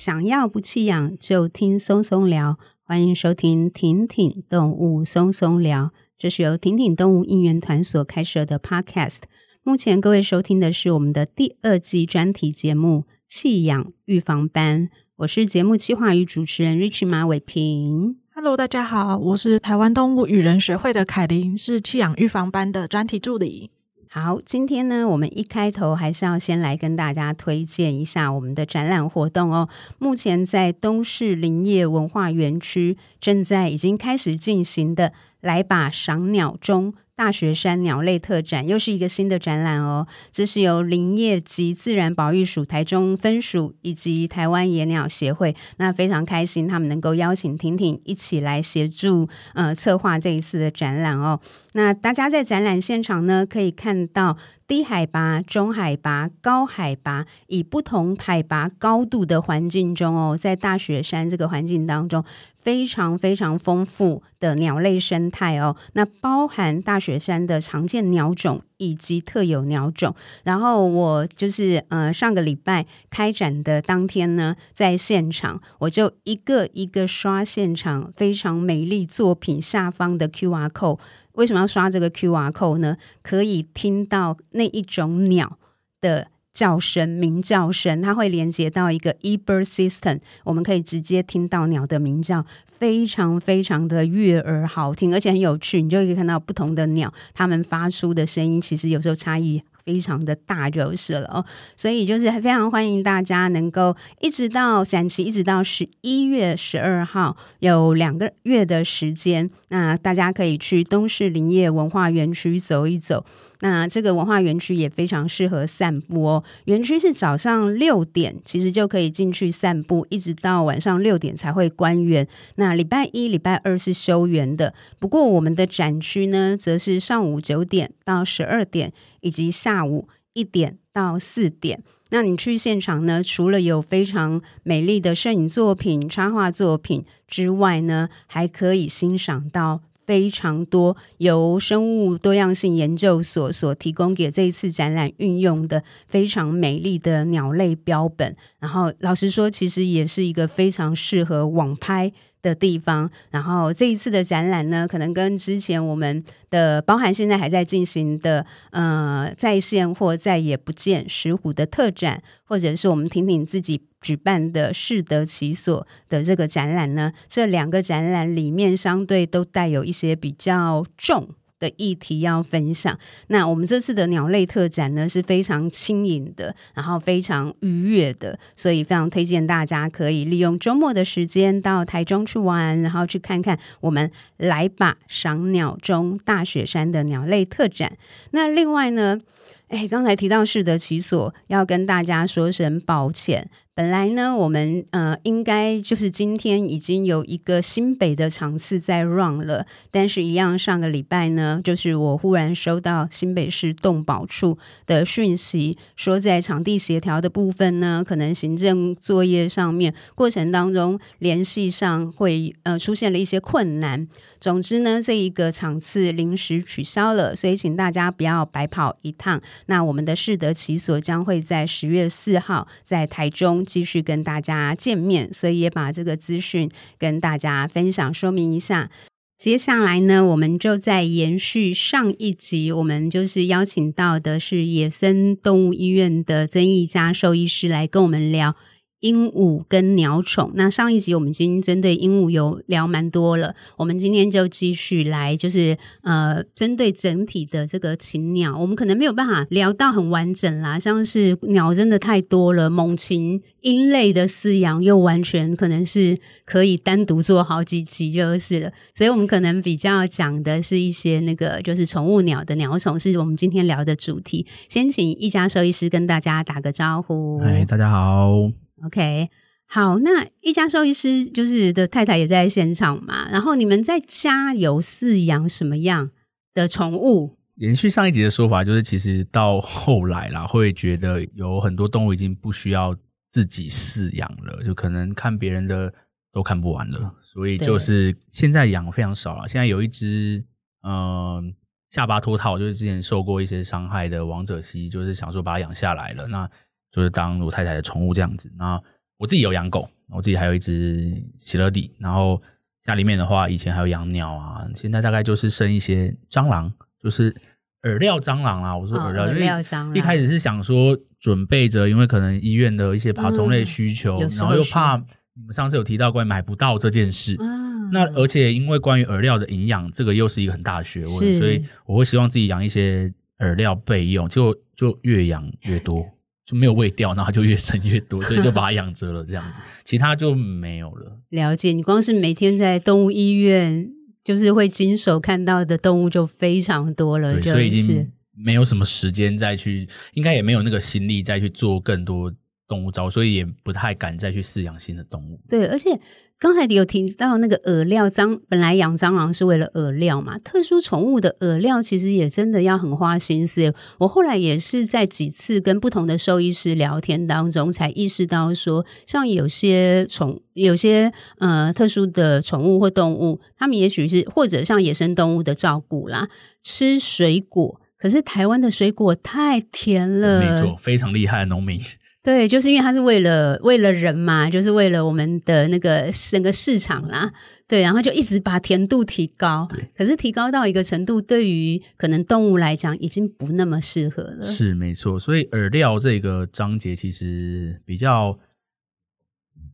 想要不弃养就听松松聊，欢迎收听挺挺动物松松聊。这是由挺挺动物应援团所开设的 Podcast。目前各位收听的是我们的第二季专题节目《弃养预防班》，我是节目企划与主持人 Rich 马伟平。Hello，大家好，我是台湾动物与人学会的凯琳，是弃养预防班的专题助理。好，今天呢，我们一开头还是要先来跟大家推荐一下我们的展览活动哦。目前在东市林业文化园区正在已经开始进行的“来把，赏鸟中”。大雪山鸟类特展又是一个新的展览哦，这是由林业及自然保育署台中分署以及台湾野鸟协会，那非常开心，他们能够邀请婷婷一起来协助呃策划这一次的展览哦。那大家在展览现场呢，可以看到。低海拔、中海拔、高海拔，以不同海拔高度的环境中哦，在大雪山这个环境当中，非常非常丰富的鸟类生态哦。那包含大雪山的常见鸟种以及特有鸟种。然后我就是呃上个礼拜开展的当天呢，在现场我就一个一个刷现场非常美丽作品下方的 QR code。为什么要刷这个 QR code 呢？可以听到那一种鸟的叫声、鸣叫声，它会连接到一个 eBird System，我们可以直接听到鸟的鸣叫，非常非常的悦耳好听，而且很有趣。你就可以看到不同的鸟，它们发出的声音，其实有时候差异。非常的大就是了哦，所以就是非常欢迎大家能够一直到展期，一直到十一月十二号，有两个月的时间，那大家可以去东市林业文化园区走一走。那这个文化园区也非常适合散步哦。园区是早上六点，其实就可以进去散步，一直到晚上六点才会关园。那礼拜一、礼拜二是休园的。不过我们的展区呢，则是上午九点到十二点，以及下午一点到四点。那你去现场呢，除了有非常美丽的摄影作品、插画作品之外呢，还可以欣赏到。非常多由生物多样性研究所所提供给这一次展览运用的非常美丽的鸟类标本，然后老实说，其实也是一个非常适合网拍的地方，然后这一次的展览呢，可能跟之前我们的包含现在还在进行的呃在线或再也不见石虎的特展，或者是我们婷婷自己举办的适得其所的这个展览呢，这两个展览里面相对都带有一些比较重。的议题要分享。那我们这次的鸟类特展呢，是非常轻盈的，然后非常愉悦的，所以非常推荐大家可以利用周末的时间到台中去玩，然后去看看我们来吧赏鸟中大雪山的鸟类特展。那另外呢，哎，刚才提到适得其所，要跟大家说声抱歉。本来呢，我们呃应该就是今天已经有一个新北的场次在 run 了，但是，一样上个礼拜呢，就是我忽然收到新北市动保处的讯息，说在场地协调的部分呢，可能行政作业上面过程当中联系上会呃出现了一些困难。总之呢，这一个场次临时取消了，所以请大家不要白跑一趟。那我们的适得其所将会在十月四号在台中。继续跟大家见面，所以也把这个资讯跟大家分享说明一下。接下来呢，我们就在延续上一集，我们就是邀请到的是野生动物医院的曾义家兽医师来跟我们聊。鹦鹉跟鸟宠，那上一集我们已经针对鹦鹉有聊蛮多了，我们今天就继续来，就是呃，针对整体的这个禽鸟，我们可能没有办法聊到很完整啦，像是鸟真的太多了，猛禽、鹰类的饲养又完全可能是可以单独做好几集就是了，所以我们可能比较讲的是一些那个就是宠物鸟的鸟宠，是我们今天聊的主题。先请一家兽医师跟大家打个招呼。嗨，大家好。OK，好，那一家兽医师就是的太太也在现场嘛，然后你们在家有饲养什么样的宠物？延续上一集的说法，就是其实到后来啦，会觉得有很多动物已经不需要自己饲养了，就可能看别人的都看不完了，所以就是现在养非常少了。现在有一只嗯、呃、下巴脱套，就是之前受过一些伤害的王者蜥，就是想说把它养下来了。那就是当我太太的宠物这样子，那我自己有养狗，我自己还有一只喜乐蒂，然后家里面的话，以前还有养鸟啊，现在大概就是生一些蟑螂，就是饵料蟑螂啦。我说饵料，饵料蟑螂。一开始是想说准备着，因为可能医院的一些爬虫类需求，嗯、然后又怕你们上次有提到关于买不到这件事。嗯、那而且因为关于饵料的营养，这个又是一个很大的学问，所以我会希望自己养一些饵料备用，就就越养越多。就没有喂掉，然后就越生越多，所以就把它养着了这样子，其他就没有了。了解，你光是每天在动物医院，就是会经手看到的动物就非常多了，对，就是、所以已经没有什么时间再去，应该也没有那个心力再去做更多。动物招，所以也不太敢再去饲养新的动物。对，而且刚才有提到那个饵料，蟑本来养蟑螂是为了饵料嘛，特殊宠物的饵料其实也真的要很花心思。我后来也是在几次跟不同的兽医师聊天当中，才意识到说，像有些宠，有些呃特殊的宠物或动物，他们也许是或者像野生动物的照顾啦，吃水果，可是台湾的水果太甜了，没错，非常厉害的农民。对，就是因为它是为了为了人嘛，就是为了我们的那个整个市场啦。对，然后就一直把甜度提高。可是提高到一个程度，对于可能动物来讲，已经不那么适合了。是没错，所以饵料这个章节其实比较，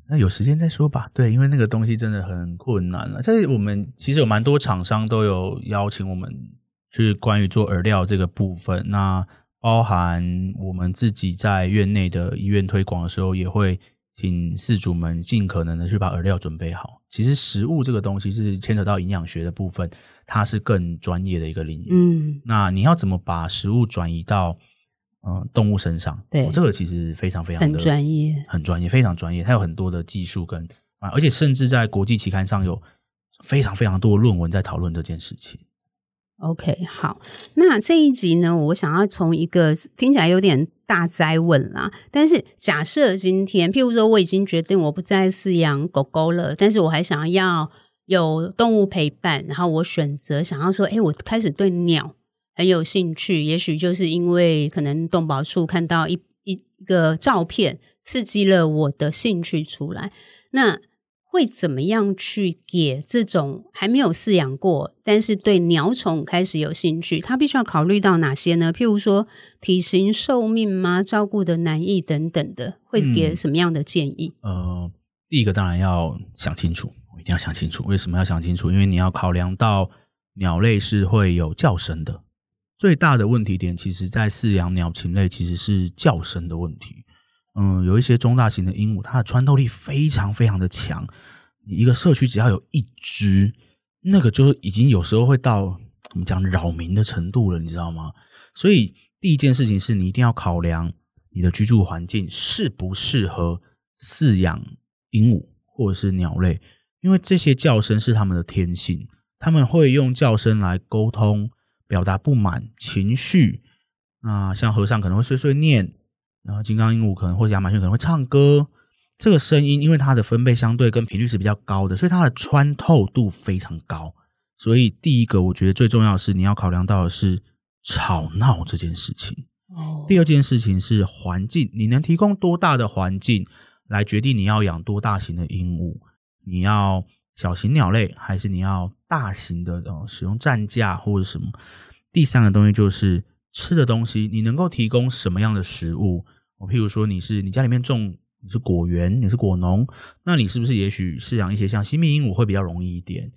那有时间再说吧。对，因为那个东西真的很困难了。这我们其实有蛮多厂商都有邀请我们去关于做饵料这个部分。那包含我们自己在院内的医院推广的时候，也会请饲主们尽可能的去把饵料准备好。其实食物这个东西是牵扯到营养学的部分，它是更专业的一个领域。嗯，那你要怎么把食物转移到嗯、呃、动物身上？对、哦，这个其实非常非常的很专业，很专业，非常专业。它有很多的技术跟啊，而且甚至在国际期刊上有非常非常多的论文在讨论这件事情。OK，好，那这一集呢，我想要从一个听起来有点大哉问啦，但是假设今天，譬如说我已经决定我不再饲养狗狗了，但是我还想要有动物陪伴，然后我选择想要说，诶，我开始对鸟很有兴趣，也许就是因为可能动保处看到一一一个照片，刺激了我的兴趣出来，那。会怎么样去给这种还没有饲养过，但是对鸟宠开始有兴趣？他必须要考虑到哪些呢？譬如说体型、寿命吗？照顾的难易等等的，会给什么样的建议？嗯、呃，第一个当然要想清楚，我一定要想清楚。为什么要想清楚？因为你要考量到鸟类是会有叫声的，最大的问题点，其实在饲养鸟禽类其实是叫声的问题。嗯，有一些中大型的鹦鹉，它的穿透力非常非常的强。你一个社区只要有一只，那个就已经有时候会到我们讲扰民的程度了，你知道吗？所以第一件事情是你一定要考量你的居住环境适不适合饲养鹦鹉或者是鸟类，因为这些叫声是它们的天性，他们会用叫声来沟通、表达不满情绪。那像和尚可能会碎碎念。然后金刚鹦鹉可能或者亚马逊可能会唱歌，这个声音因为它的分贝相对跟频率是比较高的，所以它的穿透度非常高。所以第一个我觉得最重要的是你要考量到的是吵闹这件事情。哦。第二件事情是环境，你能提供多大的环境来决定你要养多大型的鹦鹉？你要小型鸟类还是你要大型的哦？使用战架或者什么？第三个东西就是吃的东西，你能够提供什么样的食物？我譬如说，你是你家里面种你是果园，你是果农，那你是不是也许饲养一些像新命鹦鹉会比较容易一点？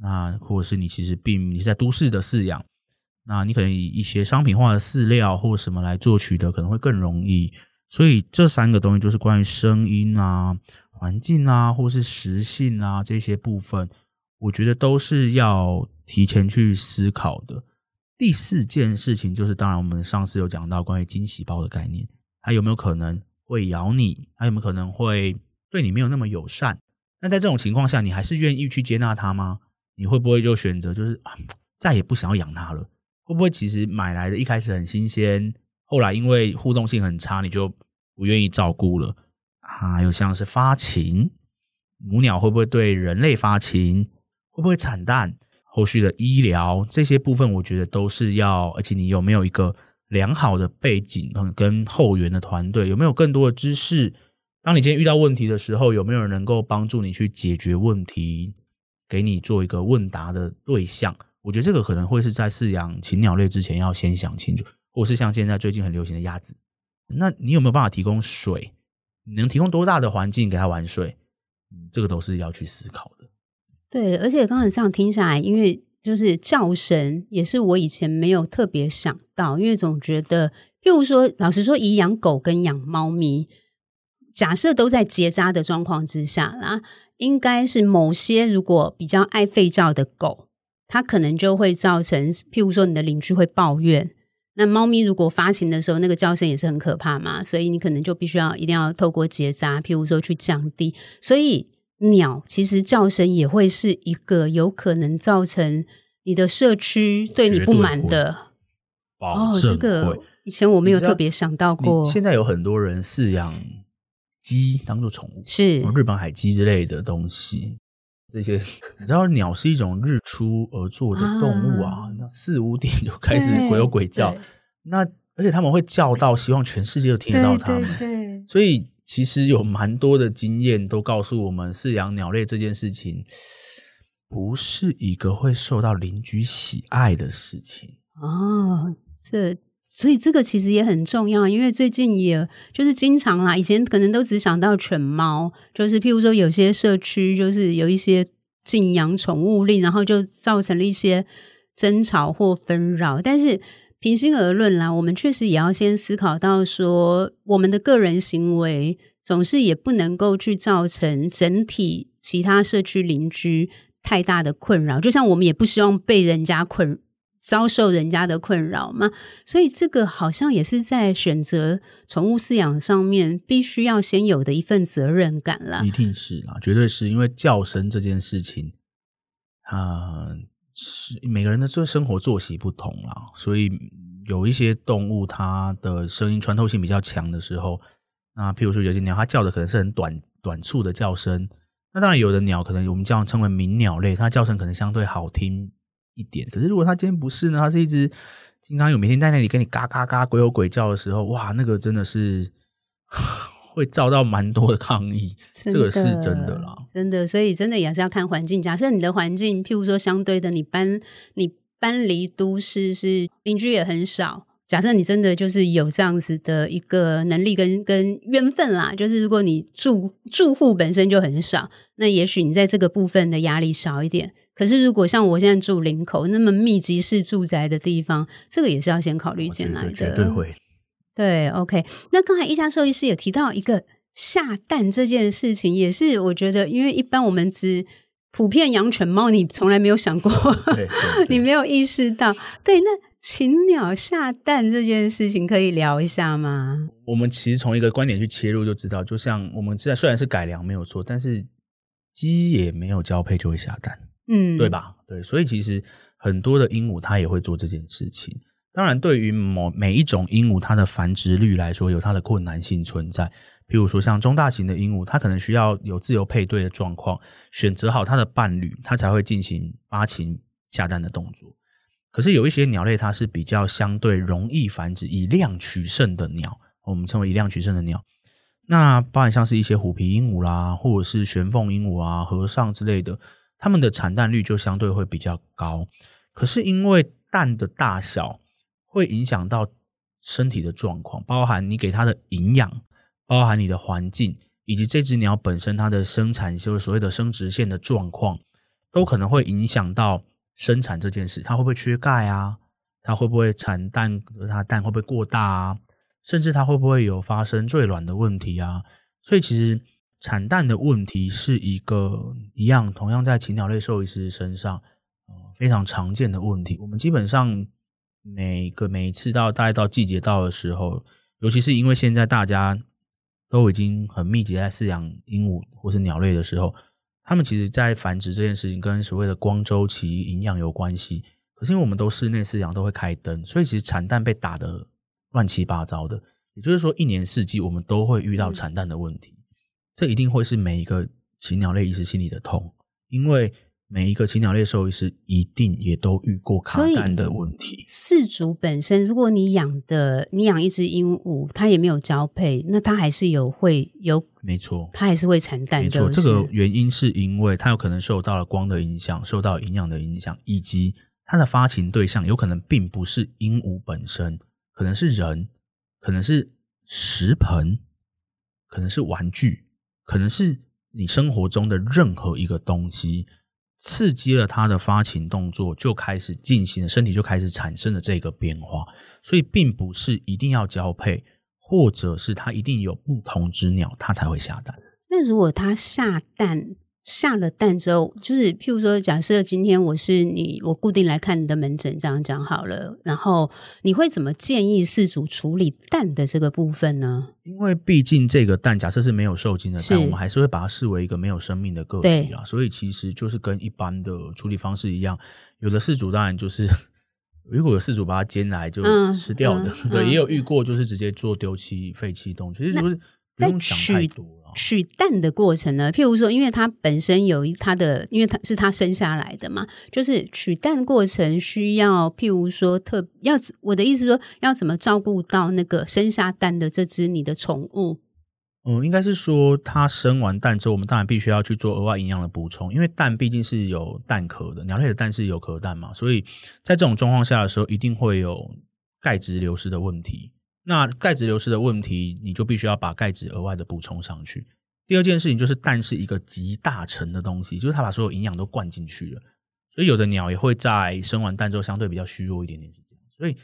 那或者是你其实并你是在都市的饲养，那你可能以一些商品化的饲料或什么来做取得，可能会更容易。所以这三个东西就是关于声音啊、环境啊，或是食性啊这些部分，我觉得都是要提前去思考的。第四件事情就是，当然我们上次有讲到关于惊喜包的概念。它有没有可能会咬你？它有没有可能会对你没有那么友善？那在这种情况下，你还是愿意去接纳它吗？你会不会就选择就是，再也不想要养它了？会不会其实买来的一开始很新鲜，后来因为互动性很差，你就不愿意照顾了？还有像是发情，母鸟会不会对人类发情？会不会产蛋？后续的医疗这些部分，我觉得都是要，而且你有没有一个？良好的背景跟后援的团队，有没有更多的知识？当你今天遇到问题的时候，有没有人能够帮助你去解决问题，给你做一个问答的对象？我觉得这个可能会是在饲养禽鸟类之前要先想清楚，或是像现在最近很流行的鸭子，那你有没有办法提供水？你能提供多大的环境给它玩水？嗯，这个都是要去思考的。对，而且刚才这样听下来，因为就是叫声也是我以前没有特别想到，因为总觉得，譬如说，老实说，以养狗跟养猫咪，假设都在结扎的状况之下啦，应该是某些如果比较爱吠叫的狗，它可能就会造成，譬如说你的邻居会抱怨。那猫咪如果发情的时候，那个叫声也是很可怕嘛，所以你可能就必须要一定要透过结扎，譬如说去降低，所以。鸟其实叫声也会是一个有可能造成你的社区对你不满的哦。这个以前我没有特别想到过。现在有很多人饲养鸡当做宠物，是日本海鸡之类的东西。这些你知道，鸟是一种日出而作的动物啊，那四五点就开始鬼吼鬼叫。那而且他们会叫到希望全世界都听得到他们，对，对，对，所以。其实有蛮多的经验都告诉我们，饲养鸟类这件事情不是一个会受到邻居喜爱的事情哦。这所以这个其实也很重要，因为最近也就是经常啦，以前可能都只想到犬猫，就是譬如说有些社区就是有一些禁养宠物令，然后就造成了一些争吵或纷扰，但是。平心而论啦，我们确实也要先思考到说，我们的个人行为总是也不能够去造成整体其他社区邻居太大的困扰。就像我们也不希望被人家困，遭受人家的困扰嘛。所以这个好像也是在选择宠物饲养上面必须要先有的一份责任感啦。一定是啦，绝对是因为叫声这件事情，啊、是每个人的这生活作息不同啦，所以有一些动物它的声音穿透性比较强的时候，那譬如说有些鸟它叫的可能是很短短促的叫声，那当然有的鸟可能我们这样称为鸣鸟类，它叫声可能相对好听一点。可是如果它今天不是呢，它是一只经常有每天在那里跟你嘎嘎嘎鬼吼鬼叫的时候，哇，那个真的是。会遭到蛮多的抗议，这个是真的啦，真的，所以真的也是要看环境。假设你的环境，譬如说相对的，你搬你搬离都市，是邻居也很少。假设你真的就是有这样子的一个能力跟跟缘分啦，就是如果你住住户本身就很少，那也许你在这个部分的压力少一点。可是如果像我现在住林口那么密集式住宅的地方，这个也是要先考虑进来的，绝对会。对，OK。那刚才一家兽医师也提到一个下蛋这件事情，也是我觉得，因为一般我们只普遍养犬猫，你从来没有想过，你没有意识到。对，那禽鸟下蛋这件事情可以聊一下吗？我们其实从一个观点去切入就知道，就像我们现在虽然是改良没有错，但是鸡也没有交配就会下蛋，嗯，对吧？对，所以其实很多的鹦鹉它也会做这件事情。当然，对于某每一种鹦鹉，它的繁殖率来说，有它的困难性存在。譬如说，像中大型的鹦鹉，它可能需要有自由配对的状况，选择好它的伴侣，它才会进行发情下蛋的动作。可是有一些鸟类，它是比较相对容易繁殖、以量取胜的鸟，我们称为以量取胜的鸟。那包含像是一些虎皮鹦鹉啦，或者是玄凤鹦鹉啊、和尚之类的，它们的产蛋率就相对会比较高。可是因为蛋的大小，会影响到身体的状况，包含你给它的营养，包含你的环境，以及这只鸟本身它的生产，就是所谓的生殖腺的状况，都可能会影响到生产这件事。它会不会缺钙啊？它会不会产蛋？它蛋会不会过大啊？甚至它会不会有发生坠卵的问题啊？所以其实产蛋的问题是一个一样，同样在禽鸟类兽医师身上，非常常见的问题。我们基本上。每个每一次到大概到季节到的时候，尤其是因为现在大家都已经很密集在饲养鹦鹉或是鸟类的时候，他们其实，在繁殖这件事情跟所谓的光周期营养有关系。可是因为我们都室内饲养，都会开灯，所以其实产蛋被打得乱七八糟的。也就是说，一年四季我们都会遇到产蛋的问题，这一定会是每一个禽鸟类医师心里的痛，因为每一个禽鸟类兽医师一定也都遇过卡蛋的问题。饲主本身，如果你养的你养一只鹦鹉，它也没有交配，那它还是有会有，没错，它还是会产蛋。没错，这个原因是因为它有可能受到了光的影响，受到营养的影响，以及它的发情对象有可能并不是鹦鹉本身，可能是人，可能是食盆，可能是玩具，可能是你生活中的任何一个东西。刺激了它的发情动作，就开始进行，身体就开始产生了这个变化，所以并不是一定要交配，或者是它一定有不同之鸟，它才会下蛋。那如果它下蛋？下了蛋之后，就是譬如说，假设今天我是你，我固定来看你的门诊，这样讲好了。然后你会怎么建议事主处理蛋的这个部分呢？因为毕竟这个蛋，假设是没有受精的蛋，我们还是会把它视为一个没有生命的个体啊。所以其实就是跟一般的处理方式一样，有的事主当然就是，如果有事主把它煎来就吃掉的，嗯 嗯、对，也有遇过就是直接做丢弃废弃动物，其实就是不用想太多。取蛋的过程呢？譬如说，因为它本身有一它的，因为它是它生下来的嘛，就是取蛋过程需要，譬如说特要我的意思说，要怎么照顾到那个生下蛋的这只你的宠物？嗯，应该是说它生完蛋之后，我们当然必须要去做额外营养的补充，因为蛋毕竟是有蛋壳的，鸟类的蛋是有壳蛋嘛，所以在这种状况下的时候，一定会有钙质流失的问题。那钙质流失的问题，你就必须要把钙质额外的补充上去。第二件事情就是蛋是一个集大成的东西，就是它把所有营养都灌进去了，所以有的鸟也会在生完蛋之后相对比较虚弱一点点，所以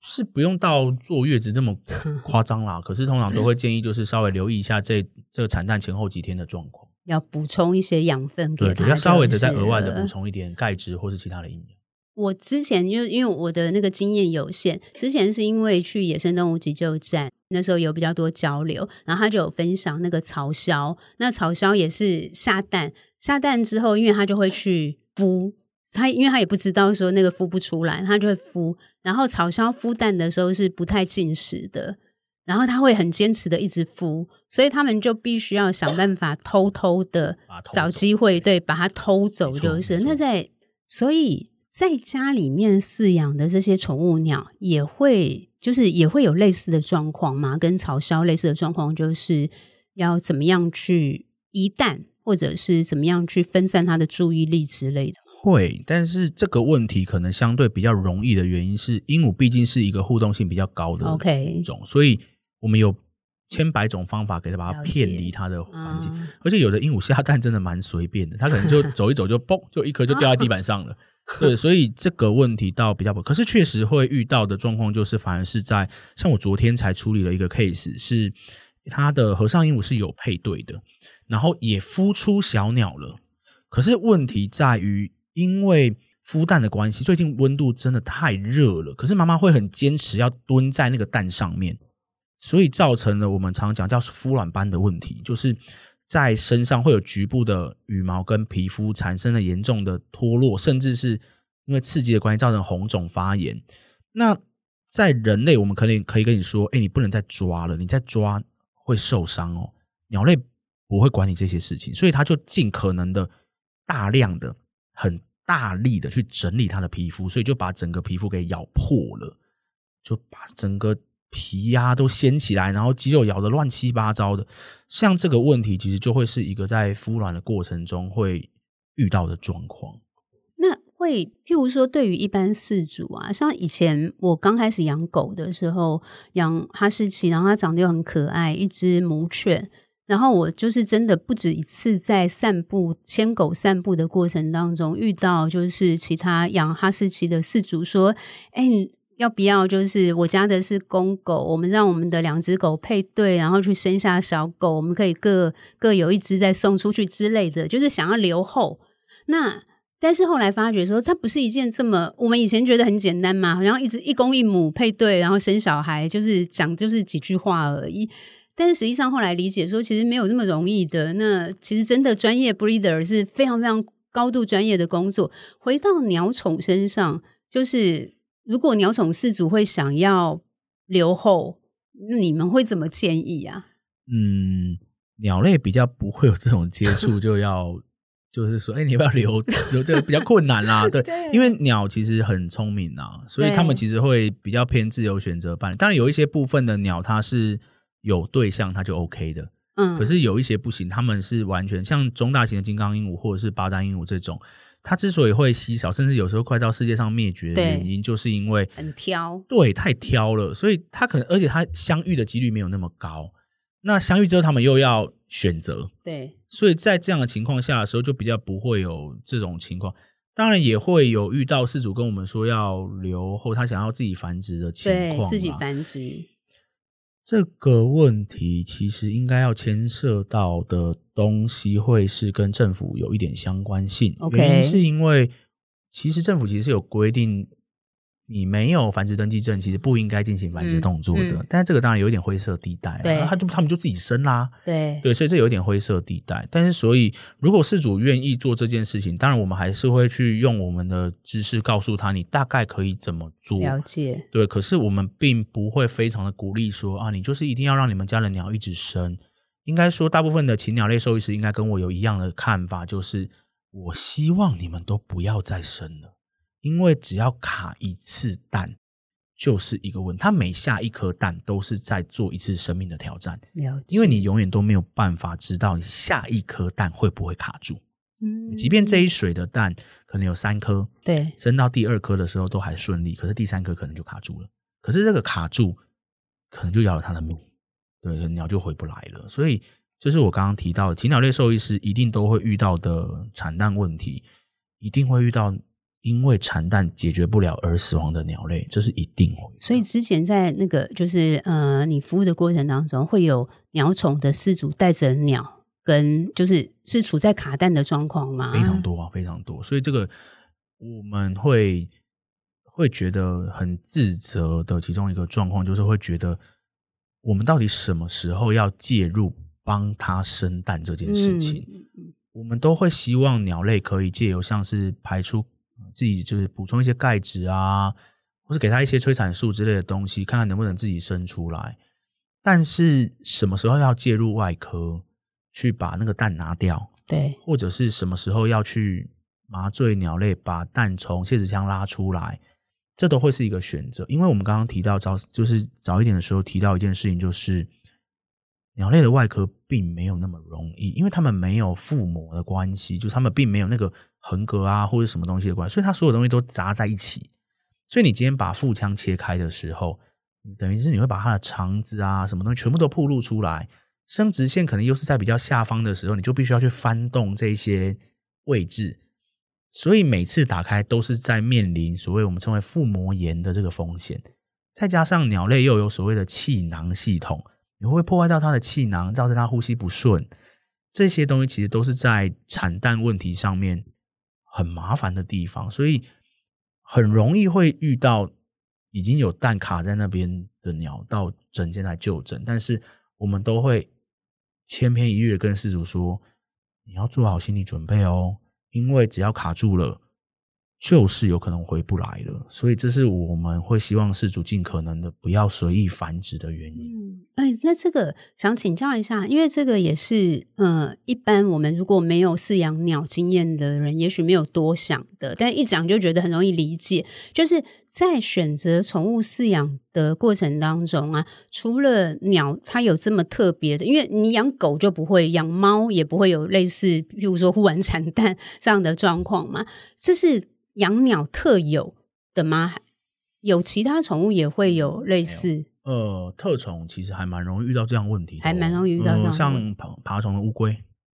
是不用到坐月子这么 夸张啦。可是通常都会建议就是稍微留意一下这这个产蛋前后几天的状况，要补充一些养分给它，对，要稍微的再额外的补充一点钙质或是其他的营养。我之前就因为我的那个经验有限，之前是因为去野生动物急救站，那时候有比较多交流，然后他就有分享那个草鸮，那草鸮也是下蛋，下蛋之后，因为他就会去孵，他因为他也不知道说那个孵不出来，他就会孵，然后草鸮孵蛋的时候是不太进食的，然后他会很坚持的一直孵，所以他们就必须要想办法偷偷的找机会，对，把它偷走就是，那在所以。在家里面饲养的这些宠物鸟也会，就是也会有类似的状况吗？跟草鸮类似的状况，就是要怎么样去移蛋，或者是怎么样去分散它的注意力之类的。会，但是这个问题可能相对比较容易的原因是，鹦鹉毕竟是一个互动性比较高的种，OK，所以我们有千百种方法给它把它骗离它的环境。嗯、而且有的鹦鹉下蛋真的蛮随便的，它可能就 走一走就嘣，就一颗就掉在地板上了。对，所以这个问题倒比较不，可是确实会遇到的状况就是，反而是在像我昨天才处理了一个 case，是它的和尚鹦鹉是有配对的，然后也孵出小鸟了。可是问题在于，因为孵蛋的关系，最近温度真的太热了，可是妈妈会很坚持要蹲在那个蛋上面，所以造成了我们常讲叫孵卵斑的问题，就是。在身上会有局部的羽毛跟皮肤产生了严重的脱落，甚至是因为刺激的关系造成红肿发炎。那在人类，我们可能可以跟你说：“哎，你不能再抓了，你再抓会受伤哦。”鸟类不会管你这些事情，所以它就尽可能的大量的、很大力的去整理它的皮肤，所以就把整个皮肤给咬破了，就把整个。皮呀、都掀起来，然后肌肉咬得乱七八糟的，像这个问题，其实就会是一个在孵卵的过程中会遇到的状况。那会，譬如说，对于一般饲主啊，像以前我刚开始养狗的时候，养哈士奇，然后它长得又很可爱，一只母犬，然后我就是真的不止一次在散步牵狗散步的过程当中遇到，就是其他养哈士奇的饲主说：“哎、”要不要？就是我家的是公狗，我们让我们的两只狗配对，然后去生下小狗，我们可以各各有一只再送出去之类的，就是想要留后。那但是后来发觉说，它不是一件这么我们以前觉得很简单嘛，好像一直一公一母配对，然后生小孩，就是讲就是几句话而已。但是实际上后来理解说，其实没有那么容易的。那其实真的专业 breeder 是非常非常高度专业的工作。回到鸟宠身上，就是。如果鸟宠饲主会想要留后，你们会怎么建议啊？嗯，鸟类比较不会有这种接触，就要就是说，哎、欸，你要不要留？留这个比较困难啦。对，对因为鸟其实很聪明啊，所以他们其实会比较偏自由选择伴侣。当然，有一些部分的鸟它是有对象，它就 OK 的。嗯，可是有一些不行，他们是完全像中大型的金刚鹦鹉或者是巴丹鹦鹉这种，它之所以会稀少，甚至有时候快到世界上灭绝的原因，就是因为很挑，对，太挑了，所以它可能，而且它相遇的几率没有那么高。那相遇之后，他们又要选择，对，所以在这样的情况下的时候，就比较不会有这种情况。当然也会有遇到事主跟我们说要留后，他想要自己繁殖的情况，自己繁殖。这个问题其实应该要牵涉到的东西，会是跟政府有一点相关性。Okay. 原因是因为其实政府其实是有规定。你没有繁殖登记证，其实不应该进行繁殖动作的。嗯嗯、但是这个当然有一点灰色地带，对，他就他们就自己生啦，对对，所以这有一点灰色地带。但是所以，如果事主愿意做这件事情，当然我们还是会去用我们的知识告诉他，你大概可以怎么做。了解，对。可是我们并不会非常的鼓励说啊，你就是一定要让你们家的鸟一直生。应该说，大部分的禽鸟类兽医师应该跟我有一样的看法，就是我希望你们都不要再生了。因为只要卡一次蛋，就是一个问题。它每下一颗蛋都是在做一次生命的挑战。因为你永远都没有办法知道你下一颗蛋会不会卡住。嗯。即便这一水的蛋可能有三颗，对，生到第二颗的时候都还顺利，可是第三颗可能就卡住了。可是这个卡住，可能就要了他的命。对，鸟就回不来了。所以，就是我刚刚提到的，禽鸟类兽医师一定都会遇到的产蛋问题，一定会遇到。因为产蛋解决不了而死亡的鸟类，这是一定会。所以之前在那个就是呃，你服务的过程当中，会有鸟宠的饲主带着鸟跟就是是处在卡蛋的状况吗？非常多啊，非常多。所以这个我们会会觉得很自责的其中一个状况，就是会觉得我们到底什么时候要介入帮它生蛋这件事情？嗯、我们都会希望鸟类可以借由像是排出。自己就是补充一些钙质啊，或是给它一些催产素之类的东西，看看能不能自己生出来。但是什么时候要介入外科去把那个蛋拿掉？对，或者是什么时候要去麻醉鸟类把蛋从泄殖腔拉出来？这都会是一个选择。因为我们刚刚提到早，就是早一点的时候提到一件事情，就是鸟类的外壳并没有那么容易，因为他们没有腹膜的关系，就是他们并没有那个。横膈啊，或者什么东西的关系，所以它所有东西都砸在一起。所以你今天把腹腔切开的时候，等于是你会把它的肠子啊，什么东西全部都暴露出来。生殖腺可能又是在比较下方的时候，你就必须要去翻动这些位置。所以每次打开都是在面临所谓我们称为腹膜炎的这个风险。再加上鸟类又有所谓的气囊系统，你会破坏到它的气囊，造成它呼吸不顺？这些东西其实都是在产蛋问题上面。很麻烦的地方，所以很容易会遇到已经有蛋卡在那边的鸟到诊间来就诊，但是我们都会千篇一律的跟饲主说，你要做好心理准备哦，因为只要卡住了，就是有可能回不来了，所以这是我们会希望事主尽可能的不要随意繁殖的原因。嗯，哎，那这个想请教一下，因为这个也是，呃，一般我们如果没有饲养鸟经验的人，也许没有多想的，但一讲就觉得很容易理解。就是在选择宠物饲养的过程当中啊，除了鸟它有这么特别的，因为你养狗就不会，养猫也不会有类似，譬如说忽然产蛋这样的状况嘛，这是。养鸟特有的吗？有其他宠物也会有类似？呃，特宠其实还蛮容易遇到这样问题的，还蛮容易遇到这样、呃。像爬爬虫的乌龟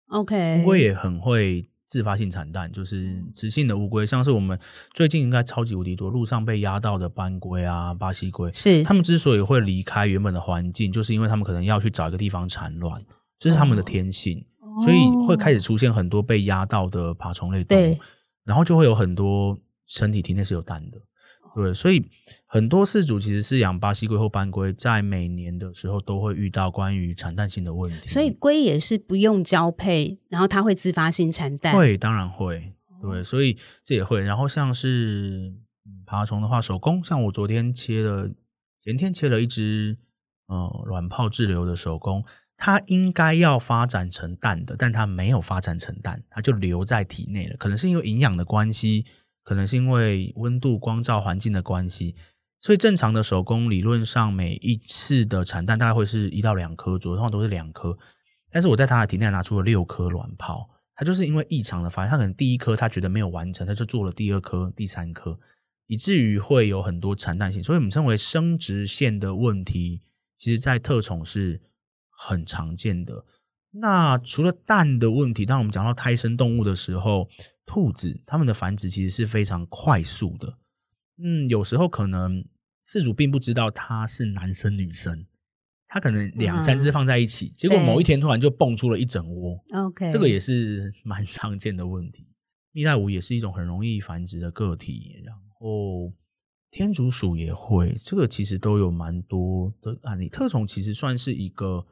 ，OK，乌龟也很会自发性产蛋，就是雌性的乌龟，像是我们最近应该超级无敌多路上被压到的斑龟啊、巴西龟，是它们之所以会离开原本的环境，就是因为它们可能要去找一个地方产卵，这是它们的天性，哦、所以会开始出现很多被压到的爬虫类动物。然后就会有很多身体体内是有蛋的，对，所以很多饲主其实是养巴西龟或斑龟，在每年的时候都会遇到关于产蛋性的问题。所以龟也是不用交配，然后它会自发性产蛋。会，当然会，对，所以这也会。然后像是爬虫的话，手工，像我昨天切了，前天切了一只呃卵泡滞留的守宫，它应该要发展成蛋的，但它没有发展成蛋，它就留在体内了。可能是因为营养的关系，可能是因为温度、光照环境的关系。所以正常的手工理论上，每一次的产蛋大概会是一到两颗左右，通常都是两颗。但是我在它的体内拿出了六颗卵泡，它就是因为异常的发现，它可能第一颗它觉得没有完成，它就做了第二颗、第三颗，以至于会有很多产蛋性。所以我们称为生殖腺的问题，其实在特宠是很常见的。那除了蛋的问题，当我们讲到胎生动物的时候，兔子它们的繁殖其实是非常快速的。嗯，有时候可能饲主并不知道它是男生女生，它可能两三只放在一起，嗯，结果某一天突然就蹦出了一整窝。OK，这个也是 蛮常见的问题。蜜袋鼯也是一种很容易繁殖的个体，然后天竺鼠也会，这个其实都有蛮多的案例。特宠其实算是一个。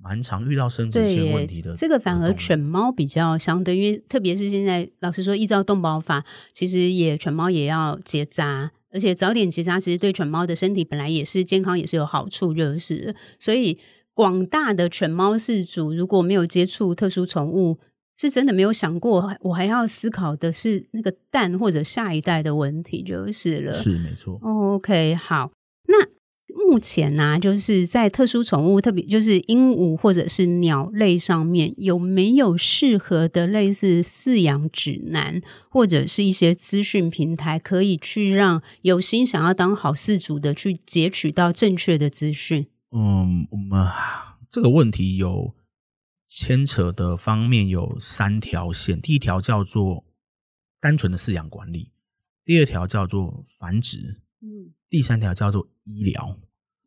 蛮常遇到生殖腺问题的，这个反而犬猫比较相对，因为特别是现在，老实说，依照动保法，其实也犬猫也要结扎，而且早点结扎，其实对犬猫的身体本来也是健康，也是有好处，就是所以广大的犬猫饲主如果没有接触特殊宠物，是真的没有想过，我还要思考的是那个蛋或者下一代的问题，就是了，是没错。OK，好，那。目前呢、啊，就是在特殊宠物，特别就是鹦鹉或者是鸟类上面，有没有适合的类似饲养指南，或者是一些资讯平台，可以去让有心想要当好饲主的去截取到正确的资讯？嗯，我们这个问题有牵扯的方面有三条线，第一条叫做单纯的饲养管理，第二条叫做繁殖，嗯。第三条叫做医疗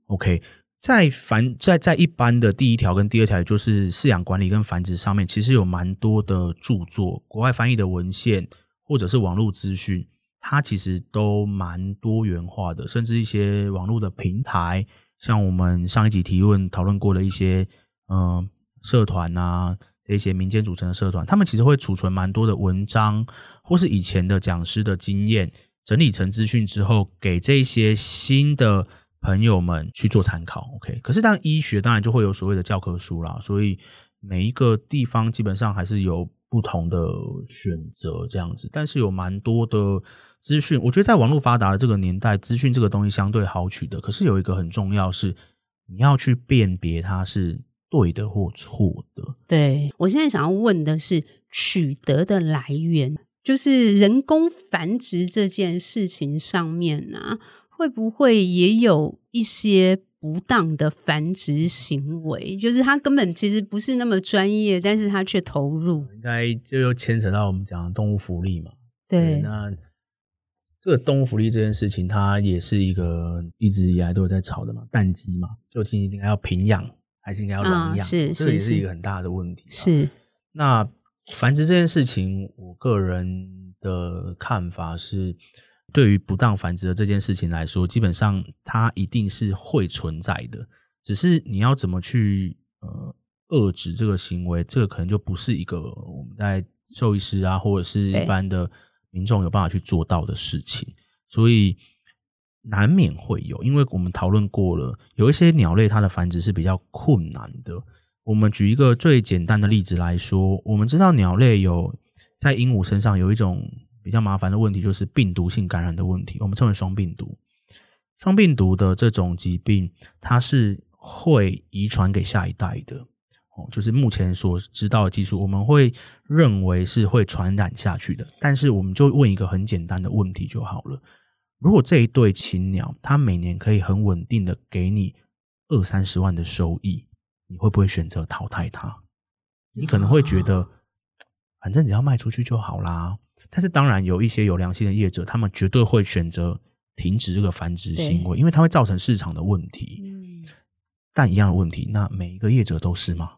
，OK，在繁在在一般的第一条跟第二条，就是饲养管理跟繁殖上面，其实有蛮多的著作，国外翻译的文献或者是网络资讯，它其实都蛮多元化的，甚至一些网络的平台，像我们上一集提问讨论过的一些嗯、社团啊，这些民间组成的社团，他们其实会储存蛮多的文章，或是以前的讲师的经验。整理成资讯之后，给这些新的朋友们去做参考。OK，可是当医学当然就会有所谓的教科书啦，所以每一个地方基本上还是有不同的选择这样子。但是有蛮多的资讯，我觉得在网络发达的这个年代，资讯这个东西相对好取得。可是有一个很重要是，你要去辨别它是对的或错的。对，我现在想要问的是取得的来源。就是人工繁殖这件事情上面呢、啊，会不会也有一些不当的繁殖行为？就是他根本其实不是那么专业，但是他却投入，应该就又牵扯到我们讲的动物福利嘛。对，对，那这个动物福利这件事情，它也是一个一直以来都有在吵的嘛，蛋鸡嘛，究竟应该要平养还是应该要冷养？是、啊，这也是一个很大的问题。是，那。繁殖这件事情，我个人的看法是，对于不当繁殖的这件事情来说，基本上它一定是会存在的，只是你要怎么去呃遏制这个行为，这个可能就不是一个我们在兽医师啊或者是一般的民众有办法去做到的事情，所以难免会有，因为我们讨论过了，有一些鸟类它的繁殖是比较困难的。我们举一个最简单的例子来说，我们知道鸟类有在鹦鹉身上有一种比较麻烦的问题，就是病毒性感染的问题，我们称为双病毒。双病毒的这种疾病，它是会遗传给下一代的。哦，就是目前所知道的技术，我们会认为是会传染下去的。但是，我们就问一个很简单的问题就好了：如果这一对禽鸟，它每年可以很稳定的给你二三十万的收益，你会不会选择淘汰它？你可能会觉得，反正只要卖出去就好啦。但是当然有一些有良心的业者，他们绝对会选择停止这个繁殖行为，因为它会造成市场的问题。但一样的问题，那每一个业者都是吗？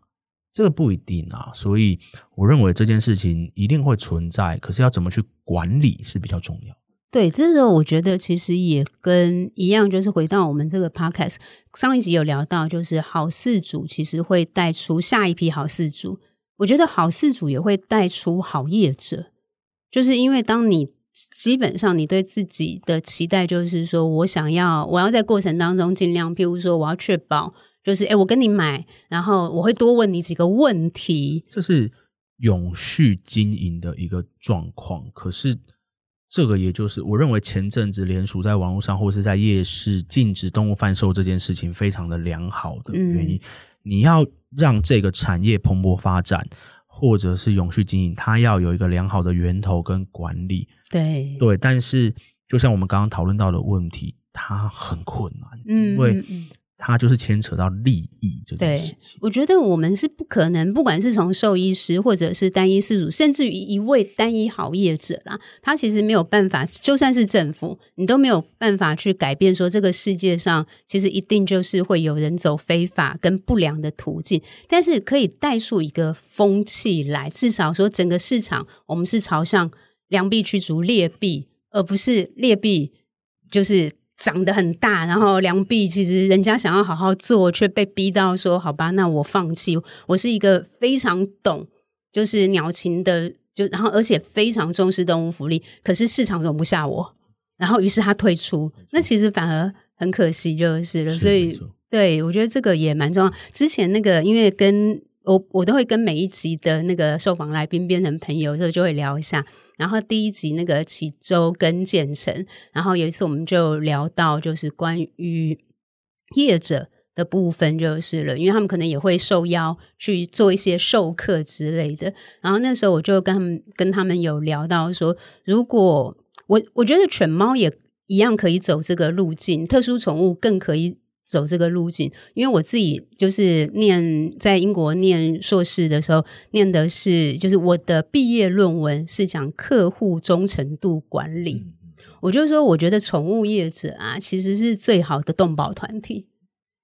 这个不一定啊。所以我认为这件事情一定会存在，可是要怎么去管理是比较重要。对，这时候我觉得其实也跟一样，就是回到我们这个 podcast 上一集有聊到，就是好事主其实会带出下一批好事主。我觉得好事主也会带出好业者，就是因为当你基本上你对自己的期待就是说，我想要我要在过程当中尽量，譬如说我要确保，就是诶我跟你买，然后我会多问你几个问题，这是永续经营的一个状况。可是这个也就是我认为前阵子联署在网络上或是在夜市禁止动物贩售这件事情非常的良好的原因，嗯、你要让这个产业蓬勃发展。或者是永续经营，它要有一个良好的源头跟管理。对对，但是就像我们刚刚讨论到的问题，它很困难，嗯，因为。它就是牵扯到利益这件事。我觉得我们是不可能，不管是从兽医师，或者是单一饲主，甚至于一位单一好业者啦，他其实没有办法，就算是政府，你都没有办法去改变说这个世界上其实一定就是会有人走非法跟不良的途径，但是可以带出一个风气来，至少说整个市场我们是朝向良币驱逐劣币，而不是劣币就是。长得很大，然后良币其实人家想要好好做，却被逼到说好吧，那我放弃。我是一个非常懂就是鸟禽的，就然后而且非常重视动物福利，可是市场容不下我，然后于是他退出。那其实反而很可惜就是了。所以对，我觉得这个也蛮重要。之前那个因为跟我我都会跟每一集的那个受访来宾变成朋友，之后就会聊一下。然后第一集那个启洲跟建成，然后有一次我们就聊到就是关于业者的部分就是了，因为他们可能也会受邀去做一些授课之类的。然后那时候我就跟他们跟他们有聊到说，如果我我觉得犬猫也一样可以走这个路径，特殊宠物更可以。走这个路径，因为我自己就是念在英国念硕士的时候，念的是就是我的毕业论文是讲客户忠诚度管理。我就说，我觉得宠物业者啊，其实是最好的动保团体，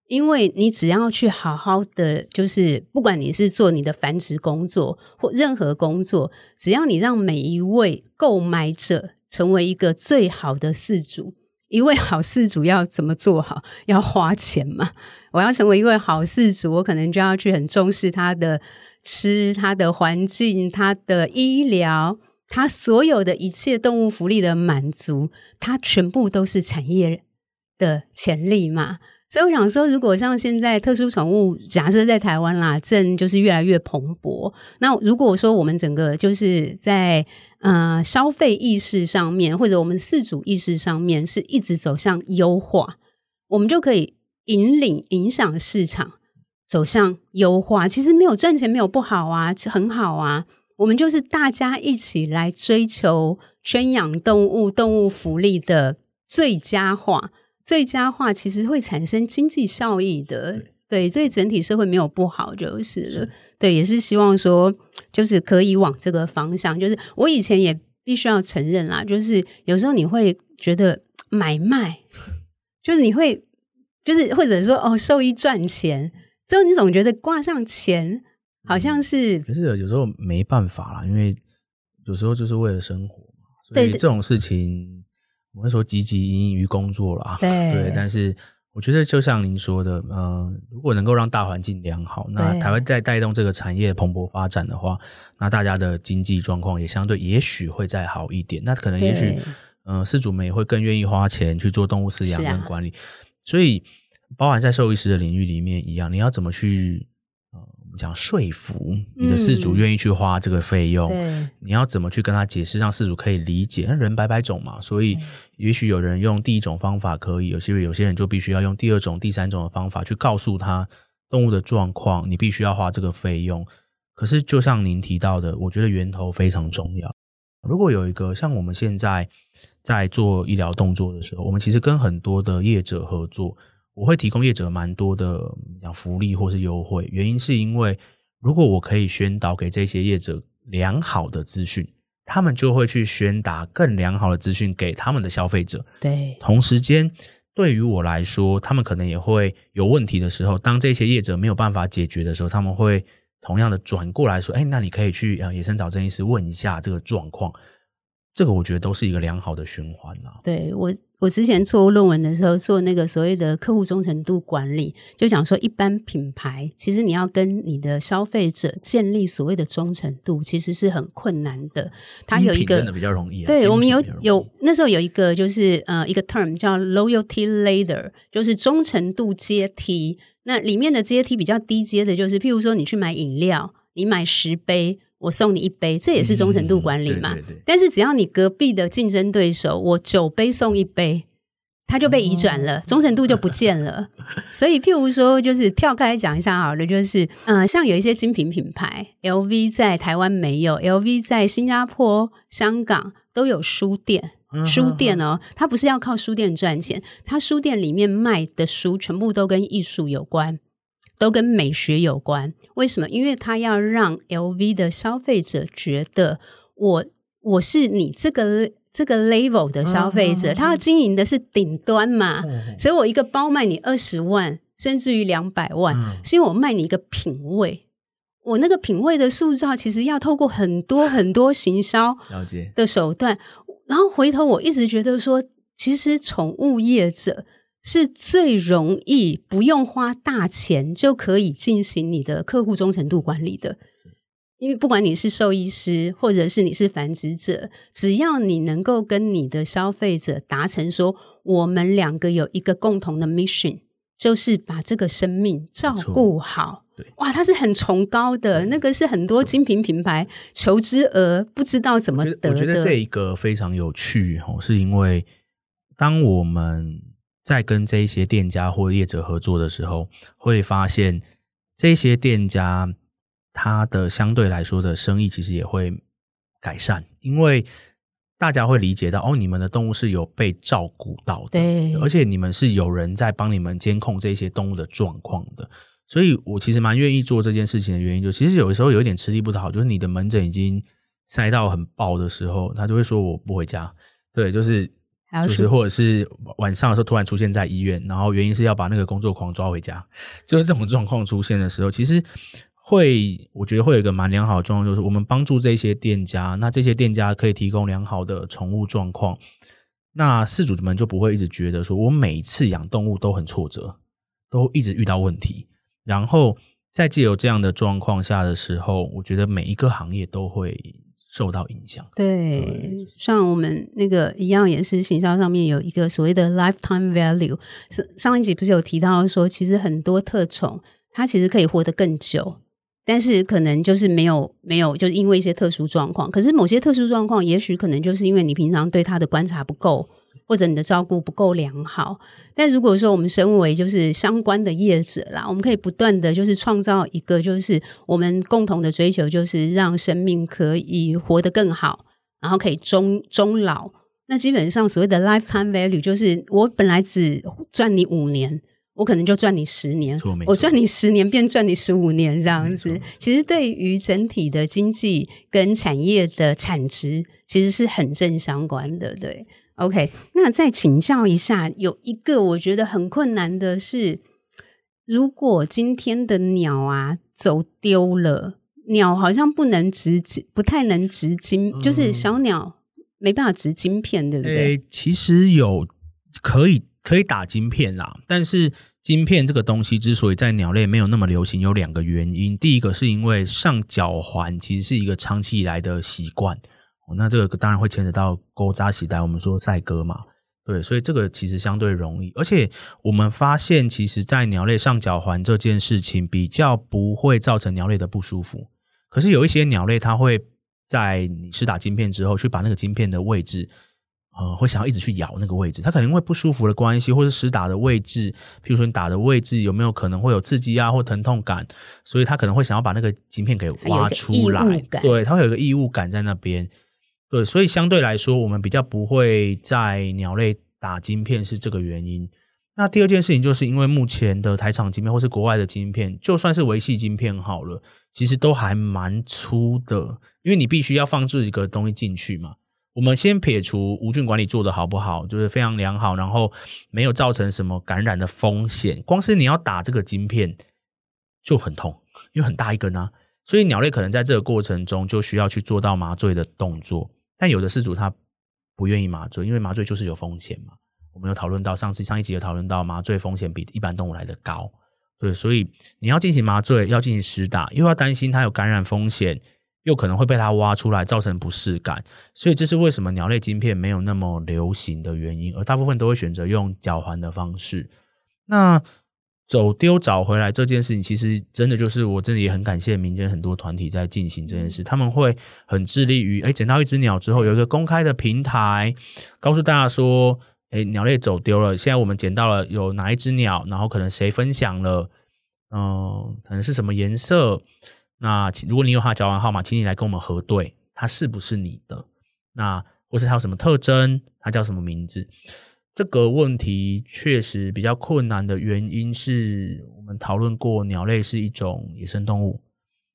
因为你只要去好好的，就是不管你是做你的繁殖工作或任何工作，只要你让每一位购买者成为一个最好的饲主。一位好事主要怎么做好？要花钱嘛。我要成为一位好事主，我可能就要去很重视他的吃、他的环境、他的医疗、他所有的一切动物福利的满足，他全部都是产业的潜力嘛。所以我想说，如果像现在特殊宠物，假设在台湾啦，正就是越来越蓬勃。那如果说我们整个就是在呃消费意识上面，或者我们饲主意识上面，是一直走向优化，我们就可以引领影响市场走向优化。其实没有赚钱没有不好啊，很好啊。我们就是大家一起来追求圈养动物、动物福利的最佳化。最佳化其实会产生经济效益的，对，对，对整体社会没有不好就是了。是对，也是希望说，就是可以往这个方向。就是我以前也必须要承认啦，就是有时候你会觉得买卖，就是你会，就是或者说哦，兽医赚钱，之后你总觉得挂上钱好像是，可是有时候没办法啦，因为有时候就是为了生活嘛，所以这种事情。我们说汲汲营营于工作啦，对对，但是我觉得就像您说的，呃，如果能够让大环境良好，那台湾再带动这个产业蓬勃发展的话，那大家的经济状况也相对也许会再好一点。那可能也许，嗯，饲主们也会更愿意花钱去做动物饲养跟管理。啊、所以，包含在兽医师的领域里面一样，你要怎么去？讲说服你的饲主愿意去花这个费用，你要怎么去跟他解释，让饲主可以理解？那人百百种嘛，所以也许有人用第一种方法可以，有些有些人就必须要用第二种、第三种的方法去告诉他动物的状况，你必须要花这个费用。可是就像您提到的，我觉得源头非常重要。如果有一个像我们现在在做医疗动作的时候，我们其实跟很多的业者合作。我会提供业者蛮多的讲福利或是优惠，原因是因为如果我可以宣导给这些业者良好的资讯，他们就会去宣达更良好的资讯给他们的消费者。对，同时间对于我来说，他们可能也会有问题的时候，当这些业者没有办法解决的时候，他们会同样的转过来说：“哎，那你可以去呃野生找郑医师问一下这个状况。”这个我觉得都是一个良好的循环啊。对我，我之前做论文的时候，做那个所谓的客户忠诚度管理，就讲说，一般品牌其实你要跟你的消费者建立所谓的忠诚度，其实是很困难的。它有一个真的比较容易啊。对，我们有有那时候有一个就是呃一个 term 叫 loyalty ladder，就是忠诚度阶梯。那里面的阶梯比较低阶的，就是譬如说你去买饮料，你买十杯。我送你一杯，这也是忠诚度管理嘛。嗯、对对对，但是只要你隔壁的竞争对手，我九杯送一杯，他就被移转了，忠诚度就不见了。所以，譬如说，就是跳开讲一下好了，就是嗯、呃，像有一些精品品牌，LV 在台湾没有，LV 在新加坡、香港都有书店。书店哦，它不是要靠书店赚钱，它书店里面卖的书全部都跟艺术有关。都跟美学有关，为什么？因为他要让 LV 的消费者觉得我我是你这个这个 level 的消费者，他要经营的是顶端嘛，所以我一个包卖你二十万，甚至于两百万，是因为我卖你一个品味，我那个品味的塑造，其实要透过很多很多行销的手段，然后回头我一直觉得说，其实宠物业者。是最容易不用花大钱就可以进行你的客户忠诚度管理的，因为不管你是兽医师或者是你是繁殖者，只要你能够跟你的消费者达成说，我们两个有一个共同的 mission，就是把这个生命照顾好。对，哇，它是很崇高的，那个是很多精品品牌求之而不知道怎么得的。我觉得这一个非常有趣哦，是因为当我们。在跟这些店家或业者合作的时候，会发现这些店家他的相对来说的生意其实也会改善，因为大家会理解到哦，你们的动物是有被照顾到的，对，而且你们是有人在帮你们监控这些动物的状况的，所以我其实蛮愿意做这件事情的原因，就其实有的时候有一点吃力不讨好，就是你的门诊已经塞到很爆的时候，他就会说我不回家，对，就是。就是，或者是晚上的时候突然出现在医院，然后原因是要把那个工作狂抓回家，就是这种状况出现的时候，其实会，我觉得会有一个蛮良好的状况，就是我们帮助这些店家，那这些店家可以提供良好的宠物状况，那饲主们就不会一直觉得说我每次养动物都很挫折，都一直遇到问题，然后在借由这样的状况下的时候，我觉得每一个行业都会。受到影响，对，像我们那个一样，也是行销上面有一个所谓的 lifetime value。上上一集不是有提到说，其实很多特宠它其实可以活得更久，但是可能就是没有没有，就是因为一些特殊状况。可是某些特殊状况，也许可能就是因为你平常对它的观察不够。或者你的照顾不够良好，但如果说我们身为就是相关的业者啦，我们可以不断的就是创造一个就是我们共同的追求，就是让生命可以活得更好，然后可以终终老。那基本上所谓的 lifetime value 就是我本来只赚你五年，我可能就赚你十年，我赚你十年变赚你十五年这样子。其实对于整体的经济跟产业的产值，其实是很正相关的，对。OK，那再请教一下，有一个我觉得很困难的是，如果今天的鸟啊走丢了，鸟好像不能植，不太能植晶，嗯、就是小鸟没办法植晶片，对不对？欸、其实有可以可以打晶片啦，但是晶片这个东西之所以在鸟类没有那么流行，有两个原因。第一个是因为上脚环其实是一个长期以来的习惯。那这个当然会牵扯到勾扎脐带，我们说赛鸽嘛，对，所以这个其实相对容易，而且我们发现，其实，在鸟类上脚环这件事情比较不会造成鸟类的不舒服。可是有一些鸟类，它会在你施打晶片之后，去把那个晶片的位置，呃，会想要一直去咬那个位置，它可能因为不舒服的关系，或是施打的位置，譬如说你打的位置有没有可能会有刺激啊，或疼痛感，所以它可能会想要把那个晶片给挖出来，对，它会有一个异物感在那边。对，所以相对来说，我们比较不会在鸟类打晶片是这个原因。那第二件事情，就是因为目前的台厂晶片或是国外的晶片，就算是维系晶片好了，其实都还蛮粗的，因为你必须要放置一个东西进去嘛。我们先撇除无菌管理做得好不好，就是非常良好，然后没有造成什么感染的风险。光是你要打这个晶片就很痛，因为很大一根啊，所以鸟类可能在这个过程中就需要去做到麻醉的动作。但有的饲主他不愿意麻醉，因为麻醉就是有风险嘛。我们有讨论到上次上一集有讨论到麻醉风险比一般动物来得高，对，所以你要进行麻醉，要进行施打，又要担心它有感染风险，又可能会被它挖出来造成不适感，所以这是为什么鸟类晶片没有那么流行的原因，而大部分都会选择用脚环的方式。那走丢找回来这件事情，其实真的就是我真的也很感谢民间很多团体在进行这件事，他们会很致力于，哎，捡到一只鸟之后，有一个公开的平台，告诉大家说，哎，鸟类走丢了，现在我们捡到了有哪一只鸟，然后可能谁分享了，嗯、呃，可能是什么颜色，那如果你有它的脚环号码，请你来跟我们核对，它是不是你的，那或是它有什么特征，它叫什么名字。这个问题确实比较困难的原因是我们讨论过，鸟类是一种野生动物，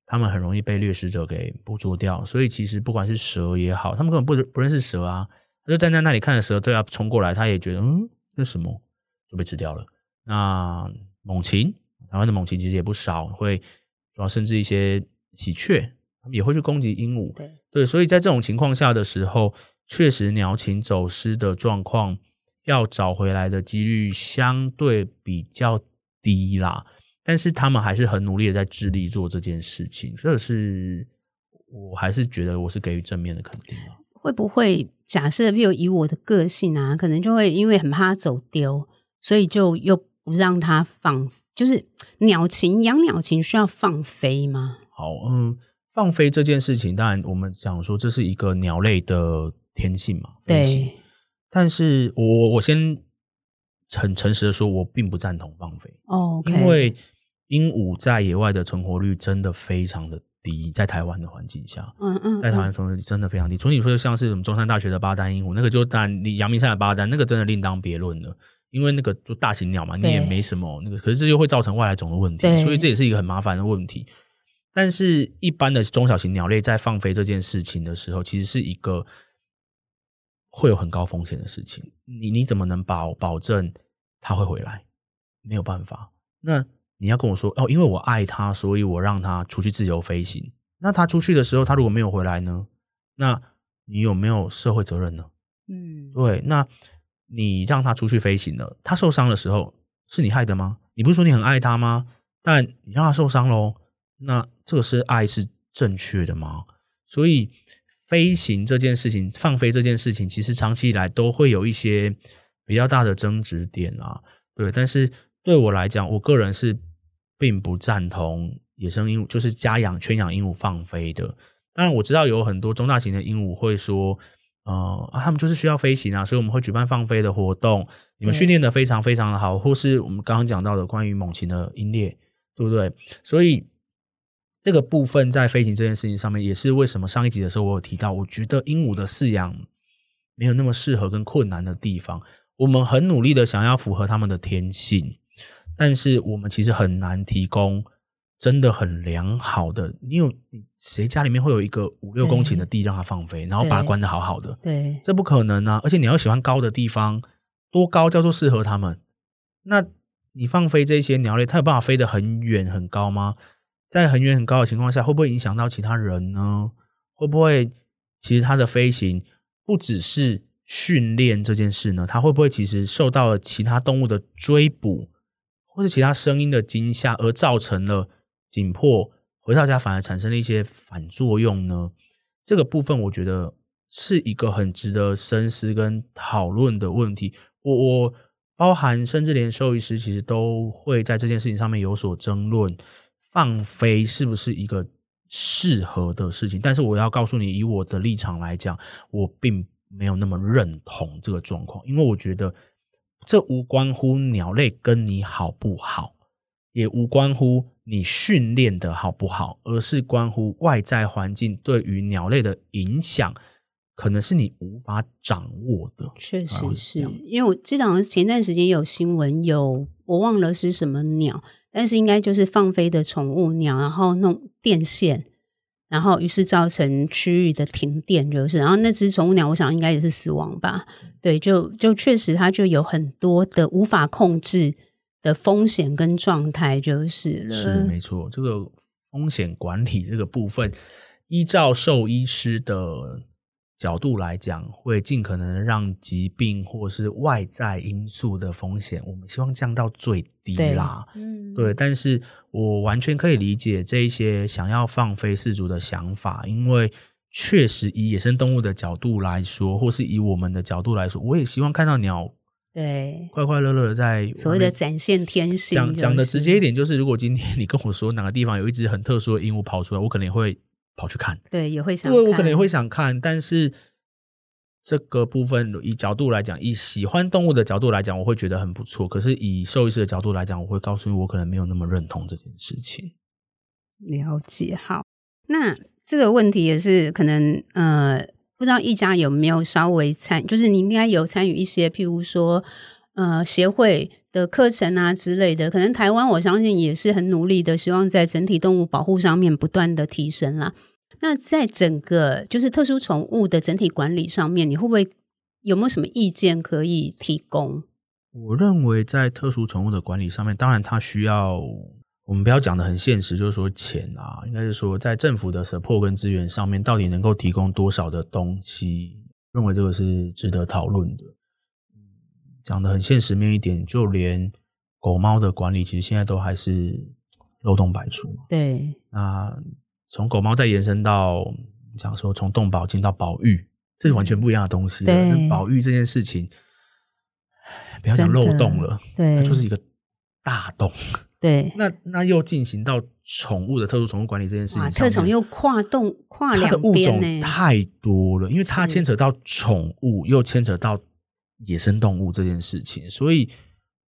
它们很容易被掠食者给捕捉掉。所以其实不管是蛇也好，它们根本不不认识蛇啊，它就站在那里看着蛇对它冲过来，它也觉得嗯，那什么就被吃掉了。那猛禽，台湾的猛禽其实也不少，会主要甚至一些喜鹊，他们也会去攻击鹦鹉。对对，所以在这种情况下的时候，确实鸟禽走失的状况。要找回来的几率相对比较低啦，但是他们还是很努力的在致力做这件事情，这是我还是觉得我是给予正面的肯定啊。会不会假设，比如以我的个性啊，可能就会因为很怕走丢，所以就又不让它放，就是鸟禽养鸟禽需要放飞吗？好，嗯，放飞这件事情，当然我们讲说这是一个鸟类的天性嘛，对。但是我我先很诚实的说，我并不赞同放飞哦，oh, okay. 因为鹦鹉在野外的存活率真的非常的低，在台湾的环境下，嗯嗯，在台湾存活率真的非常低。除、嗯、你说像是什么中山大学的八丹鹦鹉，那个就当然你阳明山的八丹，那个真的另当别论了，因为那个就大型鸟嘛，你也没什么那个，可是这就会造成外来种的问题，所以这也是一个很麻烦的问题。但是一般的中小型鸟类在放飞这件事情的时候，其实是一个。会有很高风险的事情，你你怎么能保保证他会回来？没有办法。那你要跟我说哦，因为我爱他，所以我让他出去自由飞行。那他出去的时候，他如果没有回来呢？那你有没有社会责任呢？嗯，对。那你让他出去飞行了，他受伤的时候是你害的吗？你不是说你很爱他吗？但你让他受伤喽，那这个是爱是正确的吗？所以。飞行这件事情，放飞这件事情，其实长期以来都会有一些比较大的争执点啊。对，但是对我来讲，我个人是并不赞同野生鹦鹉，就是家养圈养鹦鹉放飞的。当然，我知道有很多中大型的鹦鹉会说，呃，啊，他们就是需要飞行啊，所以我们会举办放飞的活动。你们训练的非常非常的好，或是我们刚刚讲到的关于猛禽的鹰猎，对不对？所以。这个部分在飞行这件事情上面，也是为什么上一集的时候我有提到，我觉得鹦鹉的饲养没有那么适合跟困难的地方。我们很努力的想要符合它们的天性，但是我们其实很难提供真的很良好的。你有谁家里面会有一个五六公顷的地让它放飞，然后把它关得好好的？对，这不可能啊！而且你要喜欢高的地方，多高叫做适合它们？那你放飞这些鸟类，它有办法飞得很远很高吗？在很远很高的情况下，会不会影响到其他人呢？会不会其实它的飞行不只是训练这件事呢？它会不会其实受到了其他动物的追捕，或是其他声音的惊吓，而造成了紧迫，回到家反而产生了一些反作用呢？这个部分我觉得是一个很值得深思跟讨论的问题。我我包含甚至连兽医师其实都会在这件事情上面有所争论。放飞是不是一个适合的事情？但是我要告诉你，以我的立场来讲，我并没有那么认同这个状况，因为我觉得这无关乎鸟类跟你好不好，也无关乎你训练的好不好，而是关乎外在环境对于鸟类的影响，可能是你无法掌握的。确实是，因为我记得好像前段时间有新闻，有我忘了是什么鸟。但是应该就是放飞的宠物鸟，然后弄电线，然后于是造成区域的停电，就是，然后那只宠物鸟，我想应该也是死亡吧？对，就就确实它就有很多的无法控制的风险跟状态，就是了。是没错，这个风险管理这个部分，依照兽医师的角度来讲，会尽可能让疾病或是外在因素的风险，我们希望降到最低啦。嗯，对。但是我完全可以理解这一些想要放飞四足的想法，因为确实以野生动物的角度来说，或是以我们的角度来说，我也希望看到鸟对快快乐乐的在所谓的展现天性。讲讲的直接一点，就是如果今天你跟我说哪个地方有一只很特殊的鹦鹉跑出来，我可能也会。跑去看，对，也会想，对，我可能也会想看，但是这个部分以角度来讲，以喜欢动物的角度来讲，我会觉得很不错。可是以兽医师的角度来讲，我会告诉你，我可能没有那么认同这件事情。了解，好，那这个问题也是可能，呃，不知道一家有没有稍微参，就是你应该有参与一些，譬如说。呃，协会的课程啊之类的，可能台湾我相信也是很努力的，希望在整体动物保护上面不断的提升啦。那在整个就是特殊宠物的整体管理上面，你会不会有没有什么意见可以提供？我认为在特殊宠物的管理上面，当然它需要我们不要讲的很现实，就是说钱啊，应该是说在政府的 support 跟资源上面，到底能够提供多少的东西？认为这个是值得讨论的。讲的很现实面一点，就连狗猫的管理，其实现在都还是漏洞百出。对，那从狗猫再延伸到讲说，从动保进到保育，这是完全不一样的东西。对，保育这件事情，不要讲漏洞了，对，它就是一个大洞。对，那那又进行到宠物的特殊宠物管理这件事情，特宠又跨动跨两边，物种太多了，因为它牵扯到宠物，又牵扯到。野生动物这件事情，所以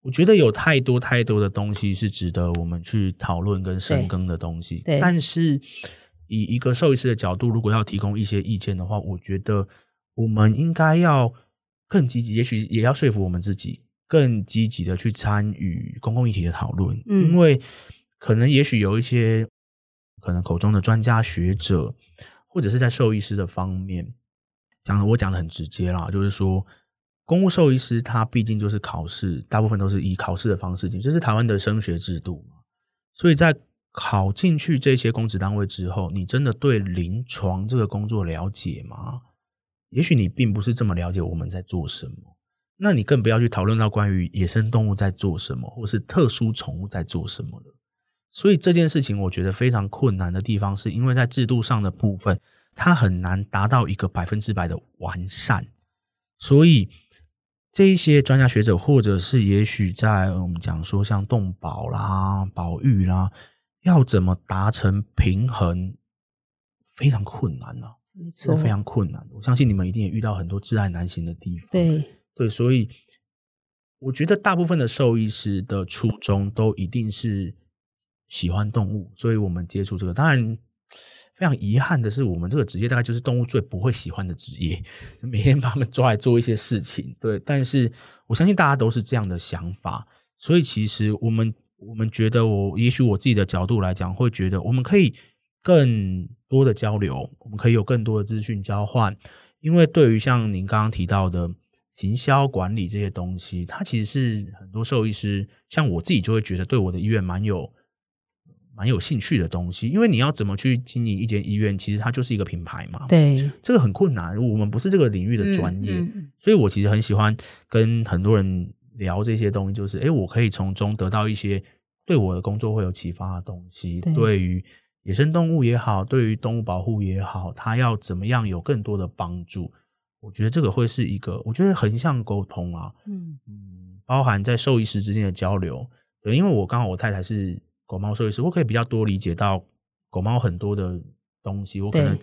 我觉得有太多太多的东西是值得我们去讨论跟深耕的东西。对，但是以一个兽医师的角度，如果要提供一些意见的话，我觉得我们应该要更积极，也许也要说服我们自己，更积极的去参与公共议题的讨论。嗯，因为可能也许有一些可能口中的专家学者，或者是在兽医师的方面讲的，我讲的很直接啦，就是说。公务兽医师他毕竟就是考试，大部分都是以考试的方式进，这是台湾的升学制度嘛。所以在考进去这些公职单位之后，你真的对临床这个工作了解吗？也许你并不是这么了解我们在做什么。那你更不要去讨论到关于野生动物在做什么，或是特殊宠物在做什么了。所以这件事情我觉得非常困难的地方，是因为在制度上的部分，它很难达到一个百分之百的完善，所以。这一些专家学者，或者是也许在我们讲说像动保啦、保育啦，要怎么达成平衡，非常困难呢、啊？没错，非常困难。我相信你们一定也遇到很多挚爱难行的地方。对对，所以我觉得大部分的兽医师的初衷都一定是喜欢动物，所以我们接触这个，当然。非常遗憾的是，我们这个职业大概就是动物最不会喜欢的职业，每天把他们抓来做一些事情。对，但是我相信大家都是这样的想法，所以其实我们我们觉得我，我也许我自己的角度来讲，会觉得我们可以更多的交流，我们可以有更多的资讯交换，因为对于像您刚刚提到的行销管理这些东西，它其实是很多兽医师，像我自己就会觉得对我的医院蛮有。蛮有兴趣的东西，因为你要怎么去经营一间医院，其实它就是一个品牌嘛。对，这个很困难，我们不是这个领域的专业，嗯嗯、所以我其实很喜欢跟很多人聊这些东西，就是，诶，我可以从中得到一些对我的工作会有启发的东西。对，对于野生动物也好，对于动物保护也好，它要怎么样有更多的帮助？我觉得这个会是一个，我觉得横向沟通啊，嗯嗯，包含在兽医师之间的交流。对，因为我刚好我太太是。狗猫兽医师，我可以比较多理解到狗猫很多的东西。我可能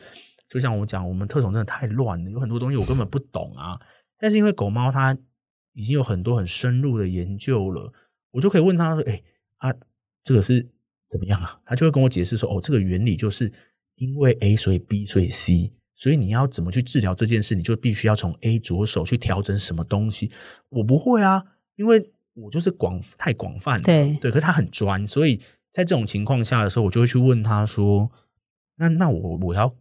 就像我讲，我们特种真的太乱了，有很多东西我根本不懂啊。但是因为狗猫它已经有很多很深入的研究了，我就可以问他说：“哎、欸，啊，这个是怎么样啊？”他就会跟我解释说：“哦，这个原理就是因为 A 所以 B 所以 C，所以你要怎么去治疗这件事，你就必须要从 A 着手去调整什么东西。”我不会啊，因为我就是广太广泛了，对对，可是他很专，所以。在这种情况下的时候，我就会去问他说：“那那我我要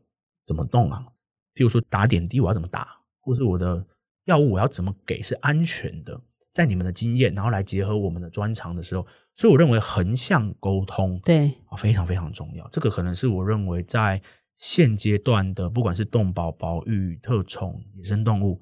怎么动啊？譬如说打点滴，我要怎么打？或是我的药物我要怎么给是安全的？在你们的经验，然后来结合我们的专长的时候，所以我认为横向沟通对啊非常非常重要。这个可能是我认为在现阶段的不管是动保、保育、特宠、野生动物，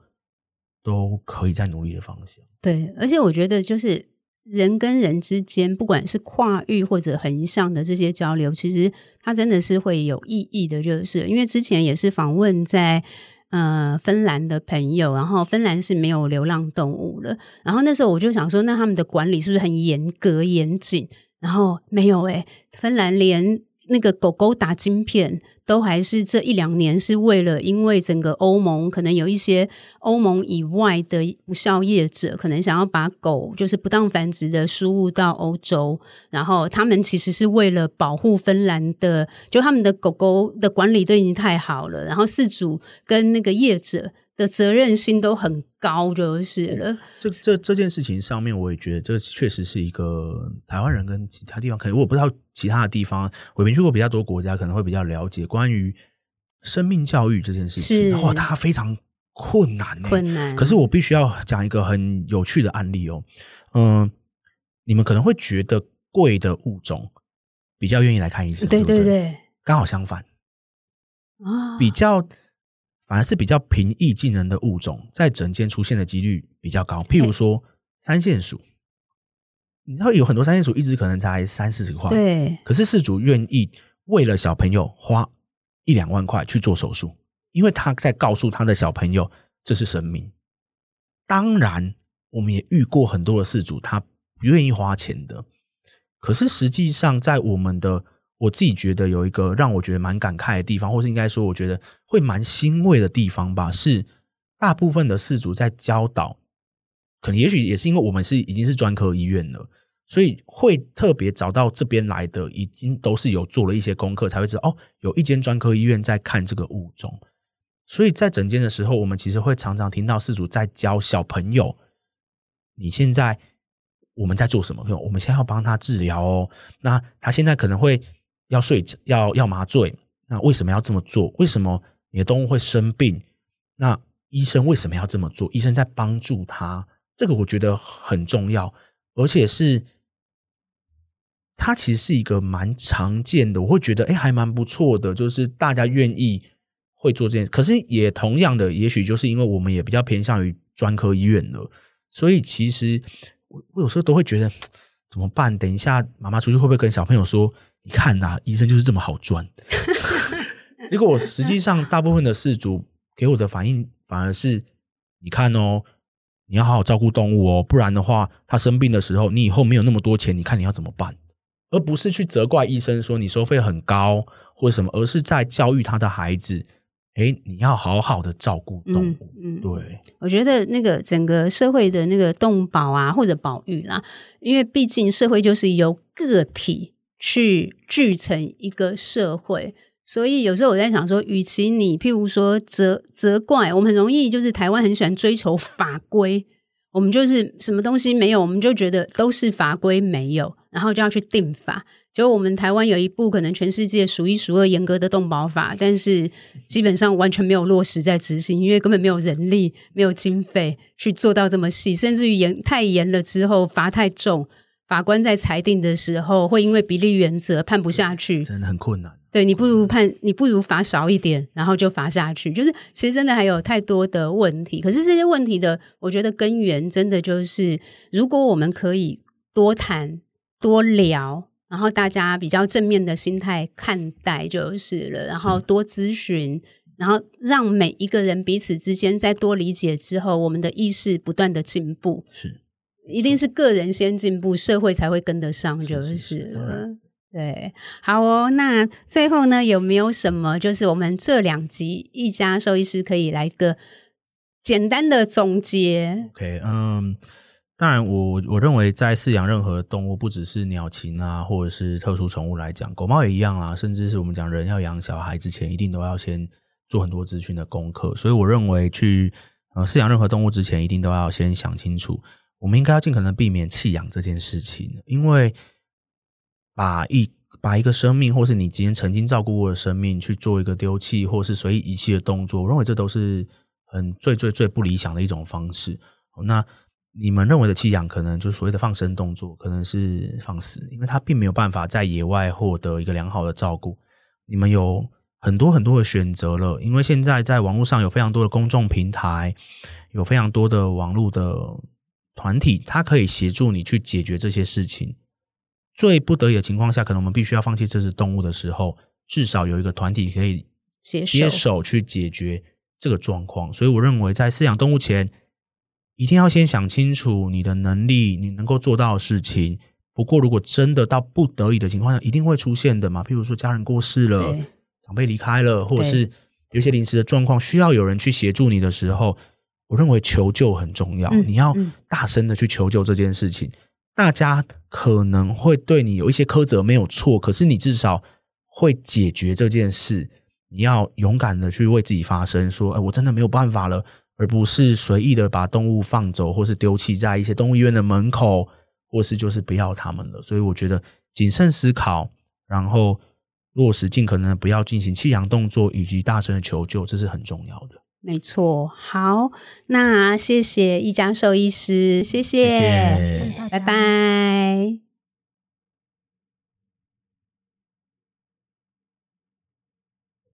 都可以在努力的方向。对，而且我觉得就是人跟人之间，不管是跨域或者横向的这些交流，其实它真的是会有意义的。就是因为之前也是访问在呃芬兰的朋友，然后芬兰是没有流浪动物的，然后那时候我就想说，那他们的管理是不是很严格严谨？然后没有诶，芬兰连。那个狗狗打晶片，都还是这一两年是为了，因为整个欧盟可能有一些欧盟以外的不肖业者，可能想要把狗就是不当繁殖的输入到欧洲，然后他们其实是为了保护芬兰的，就他们的狗狗的管理都已经太好了，然后饲主跟那个业者。的责任心都很高，就是了。这这这件事情上面，我也觉得这确实是一个台湾人跟其他地方，可能我不知道其他的地方，我没去过比较多国家，可能会比较了解关于生命教育这件事情。然后它非常困难，困难。可是我必须要讲一个很有趣的案例哦。嗯，你们可能会觉得贵的物种比较愿意来看医生，对对对，刚好相反啊，比较。反而是比较平易近人的物种，在整间出现的几率比较高。譬如说三线鼠，你知道有很多三线鼠一只可能才三四十块，对。可是事主愿意为了小朋友花一两万块去做手术，因为他在告诉他的小朋友这是神明。当然，我们也遇过很多的事主，他不愿意花钱的。可是实际上，在我们的我自己觉得有一个让我觉得蛮感慨的地方，或是应该说，我觉得会蛮欣慰的地方吧，是大部分的事主在教导，可能也许也是因为我们是已经是专科医院了，所以会特别找到这边来的，已经都是有做了一些功课，才会知道哦，有一间专科医院在看这个物种。所以在诊间的时候，我们其实会常常听到事主在教小朋友，你现在我们在做什么？我们现在要帮他治疗哦，那他现在可能会。要睡要要麻醉，那为什么要这么做？为什么你的动物会生病？那医生为什么要这么做？医生在帮助他，这个我觉得很重要，而且是它其实是一个蛮常见的，我会觉得哎，还蛮不错的，就是大家愿意会做这件事。可是也同样的，也许就是因为我们也比较偏向于专科医院了，所以其实我我有时候都会觉得怎么办？等一下妈妈出去会不会跟小朋友说？你看呐、啊，医生就是这么好赚。结果我实际上大部分的事主给我的反应反而是：你看哦，你要好好照顾动物哦，不然的话，它生病的时候，你以后没有那么多钱，你看你要怎么办？而不是去责怪医生说你收费很高或者什么，而是在教育他的孩子：哎，你要好好的照顾动物。嗯，嗯对，我觉得那个整个社会的那个动保啊，或者保育啦，因为毕竟社会就是由个体。去聚成一个社会，所以有时候我在想说，与其你譬如说责责怪，我们很容易就是台湾很喜欢追求法规，我们就是什么东西没有，我们就觉得都是法规没有，然后就要去定法。就我们台湾有一部可能全世界数一数二严格的动保法，但是基本上完全没有落实在执行，因为根本没有人力、没有经费去做到这么细，甚至于严太严了之后罚太重。法官在裁定的时候，会因为比例原则判不下去，真的很困难。对，你不如判，你不如罚少一点，然后就罚下去。就是其实真的还有太多的问题，可是这些问题的，我觉得根源真的就是，如果我们可以多谈多聊，然后大家比较正面的心态看待就是了，然后多咨询，然后让每一个人彼此之间在多理解之后，我们的意识不断的进步。是。一定是个人先进步，社会才会跟得上，就是了。对，好哦。那最后呢，有没有什么就是我们这两集一家兽医师可以来个简单的总结？OK，嗯，当然我，我我认为在饲养任何动物，不只是鸟禽啊，或者是特殊宠物来讲，狗猫也一样啊。甚至是我们讲人要养小孩之前，一定都要先做很多资讯的功课。所以，我认为去呃饲养任何动物之前，一定都要先想清楚。我们应该要尽可能避免弃养这件事情，因为把一把一个生命，或是你今天曾经照顾过的生命，去做一个丢弃或是随意遗弃的动作，我认为这都是很最最最不理想的一种方式。那你们认为的弃养，可能就是所谓的放生动作，可能是放死，因为它并没有办法在野外获得一个良好的照顾。你们有很多很多的选择了，因为现在在网络上有非常多的公众平台，有非常多的网络的团体，它可以协助你去解决这些事情。最不得已的情况下，可能我们必须要放弃这只动物的时候，至少有一个团体可以接手去解决这个状况。所以，我认为在饲养动物前，一定要先想清楚你的能力，你能够做到的事情。不过，如果真的到不得已的情况下，一定会出现的嘛。譬如说，家人过世了。长辈离开了，或者是有些临时的状况需要有人去协助你的时候，我认为求救很重要。嗯、你要大声的去求救这件事情，嗯、大家可能会对你有一些苛责，没有错。可是你至少会解决这件事。你要勇敢的去为自己发声，说：“哎，我真的没有办法了。”而不是随意的把动物放走，或是丢弃在一些动物医院的门口，或是就是不要他们了。所以我觉得谨慎思考，然后。落实尽可能不要进行弃养动作，以及大声的求救，这是很重要的。没错，好，那谢谢一家兽医师，谢谢，谢谢拜拜。